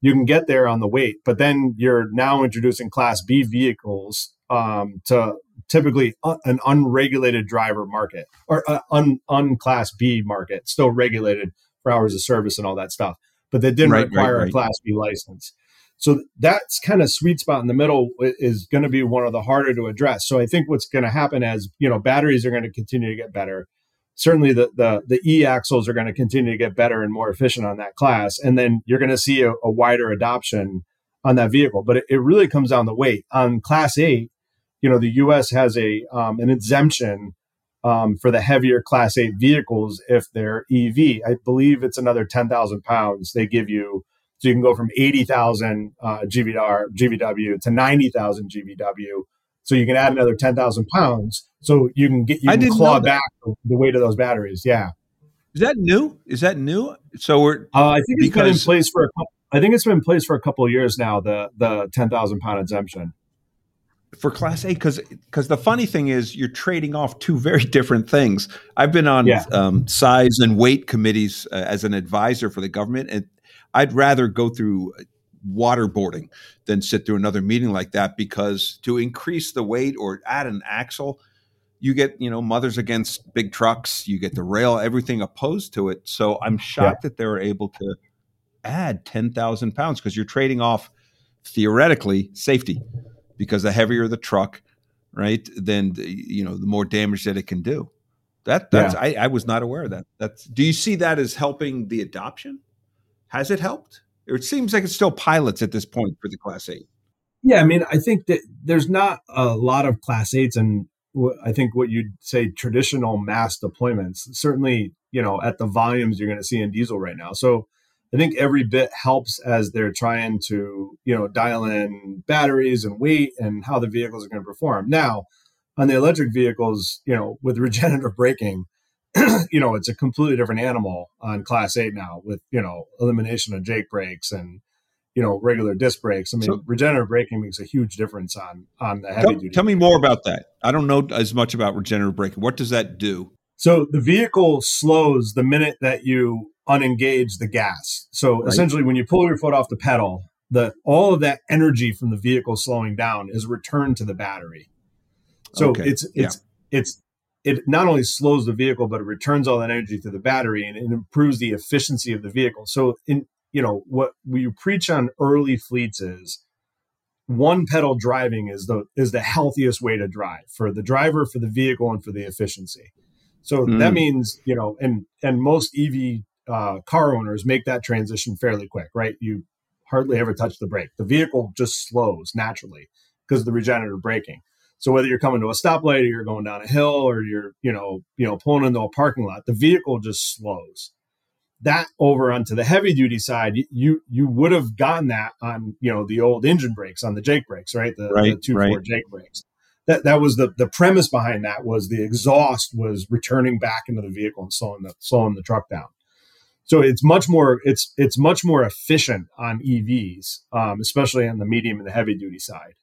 S2: You can get there on the weight, but then you're now introducing class B vehicles um, to typically an unregulated driver market or uh, un, unclass B market, still regulated for hours of service and all that stuff, but they didn't right, require right, right. a class B license. So that's kind of sweet spot in the middle is going to be one of the harder to address. So I think what's going to happen as you know batteries are going to continue to get better. Certainly the the the e axles are going to continue to get better and more efficient on that class, and then you're going to see a, a wider adoption on that vehicle. But it, it, really comes down to weight on class eight. You know the U.S. has a um, an exemption um, for the heavier class eight vehicles if they're EV. I believe it's another ten thousand pounds they give you so you can go from 80,000 uh, GVR, GVW to 90,000 GVW. So you can add another 10,000 pounds. So you can get, you can claw back the weight of those batteries. Yeah.
S1: Is that new? Is that new? So we're,
S2: uh, I think it's because, been in place for a couple, I think it's been in place for a couple of years now, the, the 10,000 pound exemption
S1: for class eight because because the funny thing is you're trading off two very different things. I've been on yeah. um, size and weight committees uh, as an advisor for the government, and I'd rather go through uh, waterboarding than sit through another meeting like that because to increase the weight or add an axle, you get, you know, mothers against big trucks, you get the rail, everything opposed to it. So I'm shocked yeah. that they were able to add 10,000 pounds because you're trading off theoretically safety because the heavier the truck, right, then, you know, the more damage that it can do. That that's yeah. I, I was not aware of that. That's do you see that as helping the adoption? Has it helped? It seems like it's still pilots at this point for the Class 8.
S2: Yeah, I mean, I think that there's not a lot of Class 8s and I think what you'd say traditional mass deployments, certainly, you know, at the volumes you're going to see in diesel right now. So I think every bit helps as they're trying to, you know, dial in batteries and weight and how the vehicles are going to perform. Now, on the electric vehicles, you know, with regenerative braking, you know, it's a completely different animal on class eight now with, you know, elimination of Jake brakes and, you know, regular disc brakes. I mean, so, regenerative braking makes a huge difference on, on the heavy
S1: tell,
S2: duty.
S1: Tell me more about that. I don't know as much about regenerative braking. What does that do?
S2: So the vehicle slows the minute that you unengage the gas. So right. essentially when you pull your foot off the pedal, the all of that energy from the vehicle slowing down is returned to the battery. So okay. it's it's yeah. it's it not only slows the vehicle, but it returns all that energy to the battery and it improves the efficiency of the vehicle. So, in you know what we preach on early fleets is one pedal driving is the is the healthiest way to drive for the driver, for the vehicle, and for the efficiency. So mm. that means you know, and and most EV uh, car owners make that transition fairly quick, right? You hardly ever touch the brake. The vehicle just slows naturally because of the regenerative braking. So whether you're coming to a stoplight or you're going down a hill or you're, you know, you know, pulling into a parking lot, the vehicle just slows. That over onto the heavy duty side, you you would have gotten that on, you know, the old engine brakes on the Jake brakes, right? The, right, the two right. four Jake brakes. That that was the the premise behind that was the exhaust was returning back into the vehicle and slowing the slowing the truck down. So it's much more it's it's much more efficient on EVs, um, especially on the medium and the heavy duty side.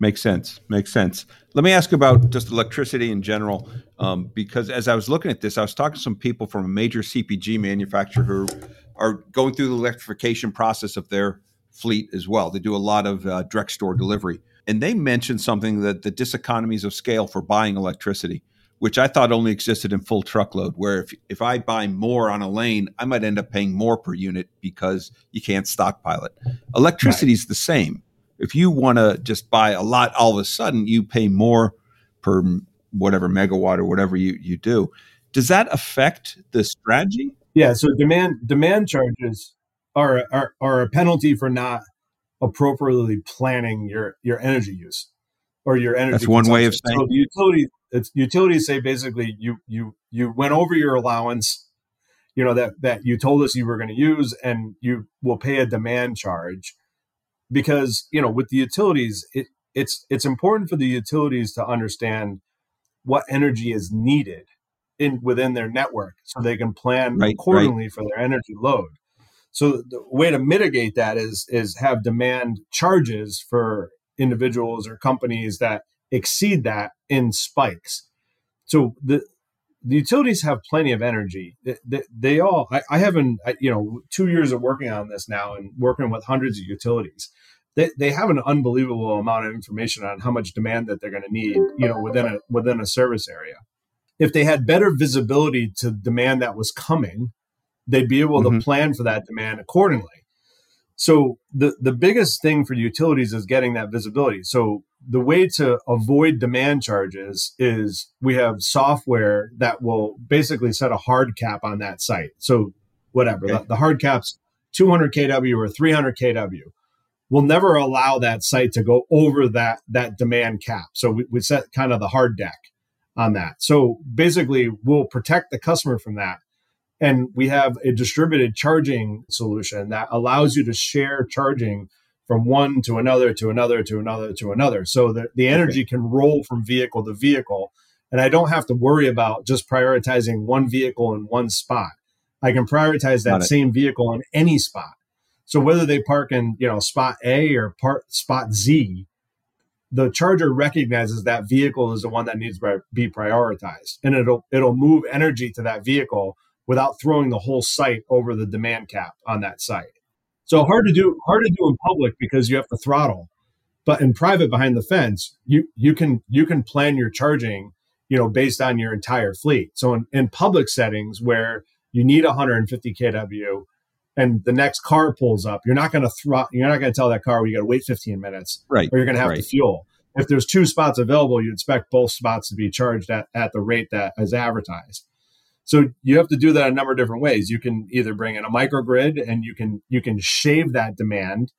S1: Makes sense. Makes sense. Let me ask about just electricity in general, um, because as I was looking at this, I was talking to some people from a major CPG manufacturer who are going through the electrification process of their fleet as well. They do a lot of uh, direct store delivery, and they mentioned something that the diseconomies of scale for buying electricity, which I thought only existed in full truckload. Where if if I buy more on a lane, I might end up paying more per unit because you can't stockpile it. Electricity is right. the same if you want to just buy a lot all of a sudden, you pay more per whatever megawatt or whatever you, you do. Does that affect the strategy?
S2: Yeah. So demand demand charges are, are, are a penalty for not appropriately planning your, your energy use or your energy.
S1: That's one way of saying. So
S2: the utilities, it's utilities say basically you you you went over your allowance you know that that you told us you were going to use and you will pay a demand charge because you know with the utilities it, it's it's important for the utilities to understand what energy is needed in within their network so they can plan right, accordingly right. for their energy load So the way to mitigate that is is have demand charges for individuals or companies that exceed that in spikes. So the the utilities have plenty of energy. They, they, they all, I, I haven't, I, you know, two years of working on this now and working with hundreds of utilities. They, they have an unbelievable amount of information on how much demand that they're going to need, you know, within a within a service area. If they had better visibility to demand that was coming, they'd be able mm-hmm. to plan for that demand accordingly. So the the biggest thing for utilities is getting that visibility. So the way to avoid demand charges is we have software that will basically set a hard cap on that site. So whatever okay. the, the hard cap's 200 kW or 300 kW. We'll never allow that site to go over that that demand cap. So we, we set kind of the hard deck on that. So basically, we'll protect the customer from that and we have a distributed charging solution that allows you to share charging from one to another to another to another to another. So that the energy okay. can roll from vehicle to vehicle. And I don't have to worry about just prioritizing one vehicle in one spot. I can prioritize that same vehicle in any spot. So whether they park in, you know, spot A or part spot Z, the charger recognizes that vehicle is the one that needs to be prioritized and it'll it'll move energy to that vehicle without throwing the whole site over the demand cap on that site. So hard to do, hard to do in public because you have to throttle. But in private behind the fence, you you can you can plan your charging, you know, based on your entire fleet. So in, in public settings where you need 150 kW and the next car pulls up, you're not going to throttle. You're not going to tell that car, well, you got to wait 15 minutes,
S1: right?
S2: Or you're going to have
S1: right.
S2: to fuel. If there's two spots available, you expect both spots to be charged at, at the rate that is advertised. So you have to do that a number of different ways. You can either bring in a microgrid and you can you can shave that demand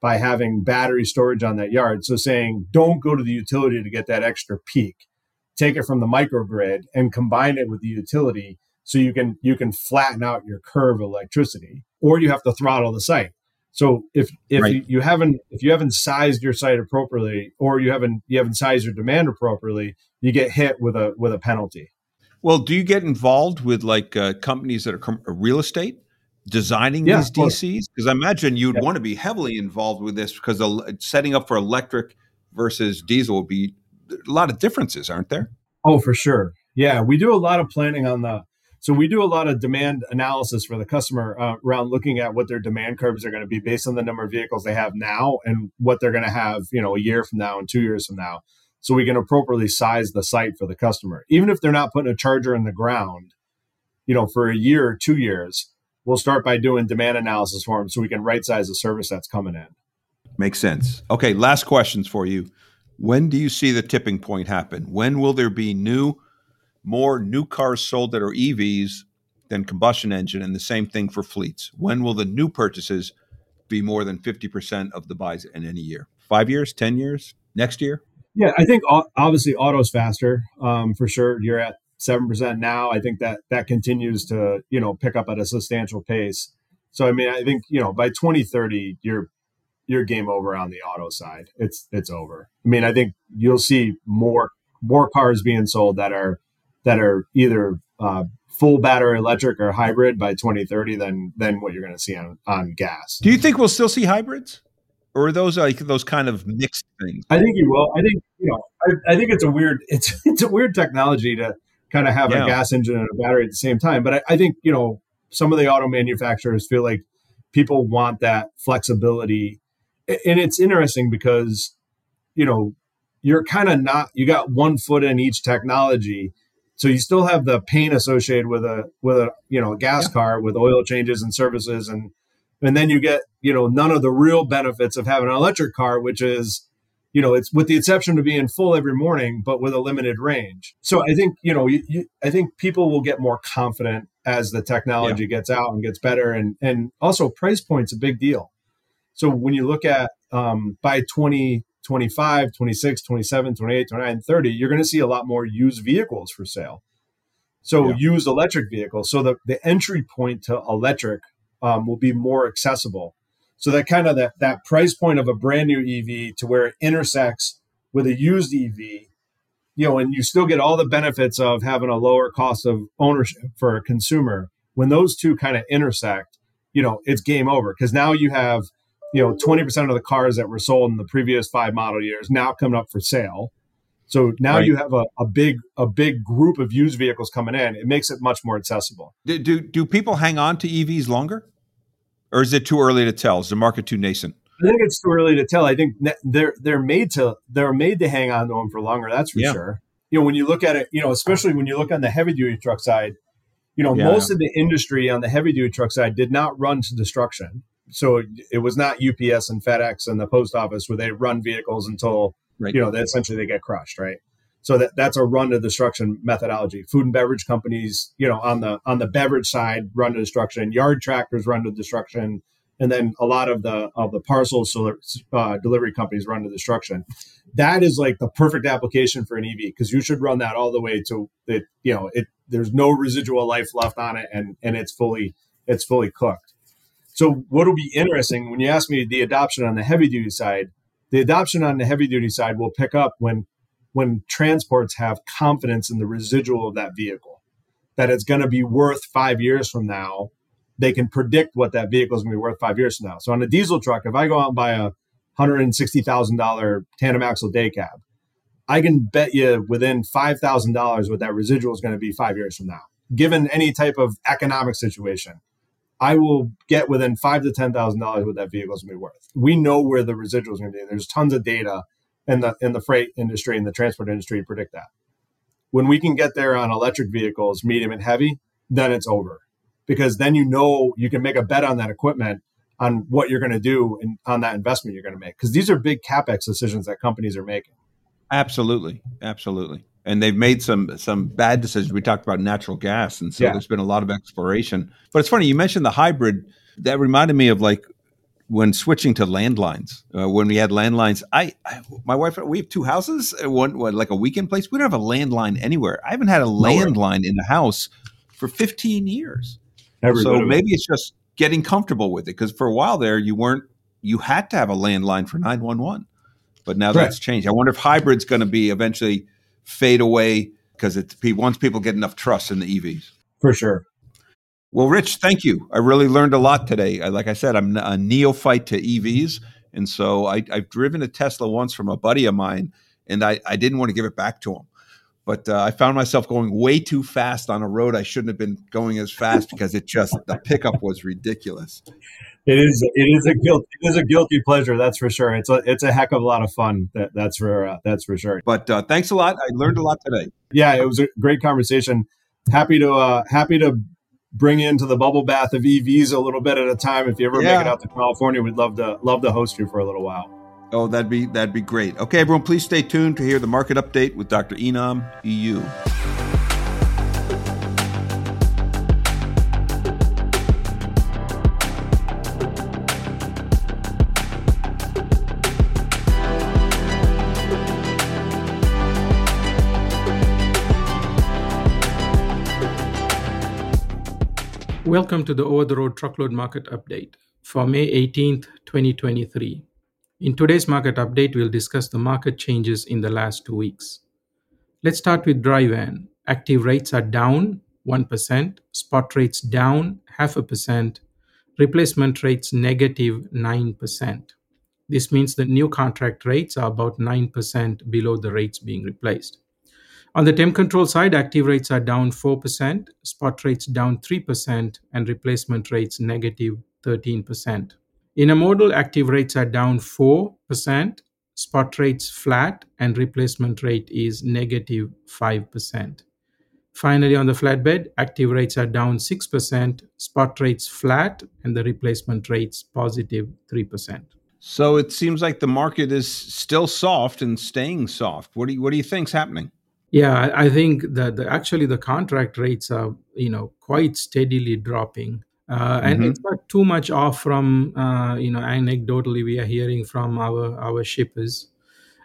S2: by having battery storage on that yard. So saying don't go to the utility to get that extra peak. Take it from the microgrid and combine it with the utility so you can you can flatten out your curve of electricity or you have to throttle the site. So if if right. you, you, haven't if you haven't sized your site appropriately or you haven't you haven't sized your demand appropriately, you get hit with a with a penalty.
S1: Well, do you get involved with like uh, companies that are com- uh, real estate designing yeah, these DCs? Because I imagine you'd yeah. want to be heavily involved with this because the, setting up for electric versus diesel would be a lot of differences, aren't there?
S2: Oh, for sure. Yeah, we do a lot of planning on the. So we do a lot of demand analysis for the customer uh, around looking at what their demand curves are going to be based on the number of vehicles they have now and what they're going to have, you know, a year from now and two years from now so we can appropriately size the site for the customer. Even if they're not putting a charger in the ground, you know, for a year or two years, we'll start by doing demand analysis for them so we can right size the service that's coming in.
S1: Makes sense. Okay, last questions for you. When do you see the tipping point happen? When will there be new, more new cars sold that are EVs than combustion engine, and the same thing for fleets? When will the new purchases be more than 50% of the buys in any year? Five years, 10 years, next year?
S2: Yeah, I think obviously auto's faster um, for sure. You're at seven percent now. I think that that continues to you know pick up at a substantial pace. So I mean, I think you know by 2030, you're you're game over on the auto side. It's it's over. I mean, I think you'll see more more cars being sold that are that are either uh, full battery electric or hybrid by 2030 than than what you're going to see on on gas.
S1: Do you think we'll still see hybrids? Or are those like those kind of mixed things?
S2: I think you will. I think you know. I, I think it's a weird. It's it's a weird technology to kind of have yeah. a gas engine and a battery at the same time. But I, I think you know some of the auto manufacturers feel like people want that flexibility, and it's interesting because you know you're kind of not you got one foot in each technology so you still have the pain associated with a with a you know a gas yeah. car with oil changes and services and and then you get you know none of the real benefits of having an electric car which is you know it's with the exception of being full every morning but with a limited range. So i think you know you, you, i think people will get more confident as the technology yeah. gets out and gets better. And and also price point's a big deal. So when you look at um, by 20 26 27 28 29 30 you're going to see a lot more used vehicles for sale. So yeah. used electric vehicles. So the, the entry point to electric um, will be more accessible. So that kind of that that price point of a brand new EV to where it intersects with a used EV, you know, and you still get all the benefits of having a lower cost of ownership for a consumer. When those two kind of intersect, you know, it's game over because now you have, you know, 20% of the cars that were sold in the previous five model years now coming up for sale. So now right. you have a, a big a big group of used vehicles coming in. It makes it much more accessible.
S1: Do, do, do people hang on to EVs longer, or is it too early to tell? Is the market too nascent?
S2: I think it's too early to tell. I think they're they're made to they're made to hang on to them for longer. That's for yeah. sure. You know, when you look at it, you know, especially when you look on the heavy duty truck side, you know, yeah. most of the industry on the heavy duty truck side did not run to destruction. So it was not UPS and FedEx and the post office where they run vehicles until right. you know they essentially they get crushed, right? So that that's a run to destruction methodology. Food and beverage companies, you know, on the on the beverage side run to destruction. Yard tractors run to destruction and then a lot of the of the parcels uh, delivery companies run to destruction. That is like the perfect application for an EV because you should run that all the way to it. You know, it there's no residual life left on it, and and it's fully it's fully cooked. So what will be interesting when you ask me the adoption on the heavy duty side, the adoption on the heavy duty side will pick up when when transports have confidence in the residual of that vehicle that it's going to be worth five years from now they can predict what that vehicle is going to be worth five years from now. So on a diesel truck, if I go out and buy a $160,000 tandem axle day cab, I can bet you within $5,000 what that residual is going to be five years from now. Given any type of economic situation, I will get within five to ten thousand dollars what that vehicle is going to be worth. We know where the residual is going to be. There's tons of data in the in the freight industry and the transport industry predict that. When we can get there on electric vehicles, medium and heavy, then it's over. Because then you know you can make a bet on that equipment on what you're going to do and on that investment you're going to make. Because these are big capex decisions that companies are making.
S1: Absolutely. Absolutely. And they've made some some bad decisions. We talked about natural gas and so yeah. there's been a lot of exploration. But it's funny you mentioned the hybrid. That reminded me of like when switching to landlines uh, when we had landlines I, I, my wife we have two houses uh, one, one like a weekend place? We don't have a landline anywhere. I haven't had a landline in the house for 15 years. Everybody so maybe it's just getting comfortable with it because for a while there you weren't you had to have a landline for 911 but now right. that's changed. I wonder if hybrid's going to be eventually fade away because it's once people get enough trust in the evs
S2: for sure
S1: well rich thank you i really learned a lot today like i said i'm a neophyte to evs and so I, have driven a tesla once from a buddy of mine and I, I didn't want to give it back to him but uh, I found myself going way too fast on a road I shouldn't have been going as fast because it just the pickup was ridiculous.
S2: It is it is a guilt it is a guilty pleasure that's for sure. It's a it's a heck of a lot of fun that, that's for uh, that's for sure.
S1: But uh, thanks a lot. I learned a lot today.
S2: Yeah, it was a great conversation. Happy to uh, happy to bring into the bubble bath of EVs a little bit at a time. If you ever yeah. make it out to California, we'd love to love to host you for a little while.
S1: Oh, that'd be that'd be great. Okay, everyone, please stay tuned to hear the market update with Dr. Enam Ayub.
S3: Welcome to the Over the Road Truckload Market Update for May 18th, 2023. In today's market update, we'll discuss the market changes in the last two weeks. Let's start with dry van. Active rates are down 1%, spot rates down half a percent, replacement rates negative 9%. This means that new contract rates are about 9% below the rates being replaced. On the temp control side, active rates are down 4%, spot rates down 3%, and replacement rates negative 13%. Intermodal active rates are down 4%, spot rates flat, and replacement rate is negative 5%. Finally, on the flatbed, active rates are down 6%, spot rates flat, and the replacement rates positive 3%.
S1: So it seems like the market is still soft and staying soft. What do you, what do you think's happening?
S3: Yeah, I think that the, actually the contract rates are you know quite steadily dropping. Uh, and mm-hmm. it's not too much off from uh, you know anecdotally we are hearing from our our shippers.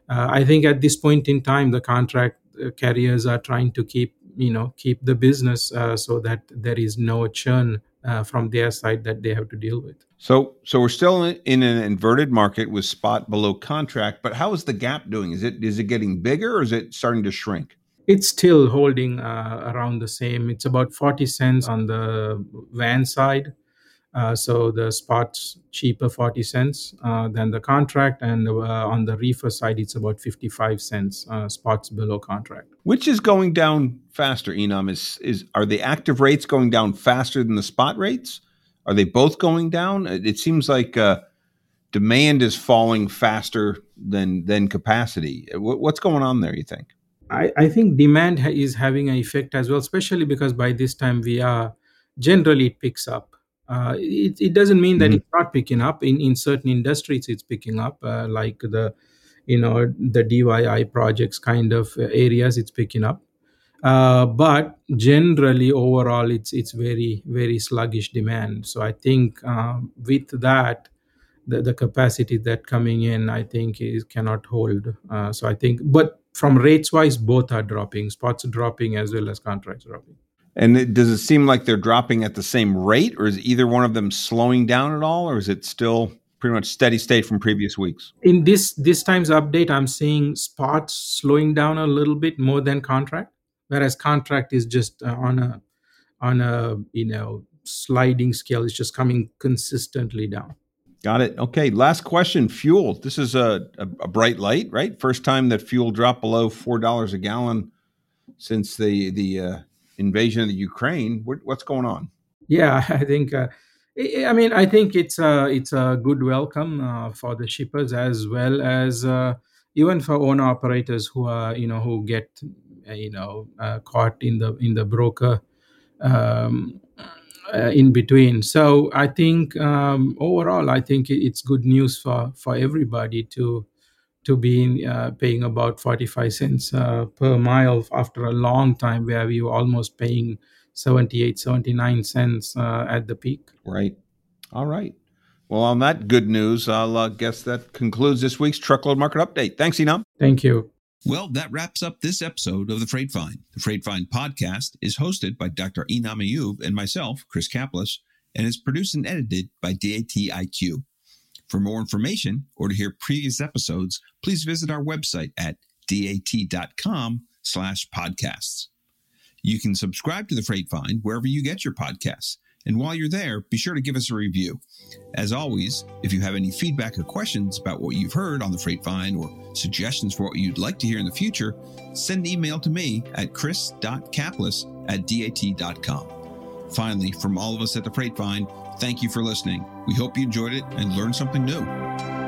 S3: Uh, I think at this point in time, the contract uh, carriers are trying to keep you know keep the business uh, so that there is no churn uh, from their side that they have to deal with.
S1: So, so we're still in an inverted market with spot below contract. But how is the gap doing? Is it is it getting bigger or is it starting to shrink?
S3: It's still holding uh, around the same. It's about 40 cents on the van side. Uh, so the spot's cheaper 40 cents uh, than the contract, and uh, on the reefer side, it's about 55 cents. Uh, spots below contract.
S1: Which is going down faster? Enam is is are the active rates going down faster than the spot rates? Are they both going down? It seems like uh, demand is falling faster than than capacity. What's going on there? You think?
S3: I, I think demand ha- is having an effect as well, especially because by this time we are generally it picks up. Uh, it, it doesn't mean that mm-hmm. it's not picking up in, in certain industries it's picking up uh, like the you know the DIY projects kind of areas it's picking up uh, but generally overall it's it's very very sluggish demand so i think um, with that the, the capacity that coming in i think is cannot hold uh, so i think but from rates wise both are dropping spots are dropping as well as contracts dropping
S1: and it, does it seem like they're dropping at the same rate, or is either one of them slowing down at all, or is it still pretty much steady state from previous weeks?
S3: In this this time's update, I'm seeing spots slowing down a little bit more than contract, whereas contract is just uh, on a on a you know sliding scale. It's just coming consistently down.
S1: Got it. Okay. Last question. Fuel. This is a, a, a bright light, right? First time that fuel dropped below four dollars a gallon since the the uh, invasion of the Ukraine. What, what's going on?
S3: Yeah, I think. Uh, I mean, I think it's a it's a good welcome uh, for the shippers as well as uh, even for owner operators who are you know who get you know uh, caught in the in the broker um, uh, in between. So I think um, overall, I think it's good news for for everybody to to be uh, paying about 45 cents uh, per mile after a long time where we were almost paying 78 79 cents uh, at the peak.
S1: Right. All right. Well on that good news i'll uh, guess that concludes this week's truckload market update. Thanks enam.
S3: Thank you
S1: well, that wraps up this episode of the Freight Find. The Freight Find podcast is hosted by Dr. Enam Ayub and myself, Chris Caplice, and is produced and edited by DATIQ. For more information or to hear previous episodes, please visit our website at dat.com slash podcasts. You can subscribe to the Freight Find wherever you get your podcasts. And while you're there, be sure to give us a review. As always, if you have any feedback or questions about what you've heard on the Freight Find or suggestions for what you'd like to hear in the future, send an email to me at chris.caplice at dat.com. Finally, from all of us at the Freight Find, thank you for listening. We hope you enjoyed it and learned something new.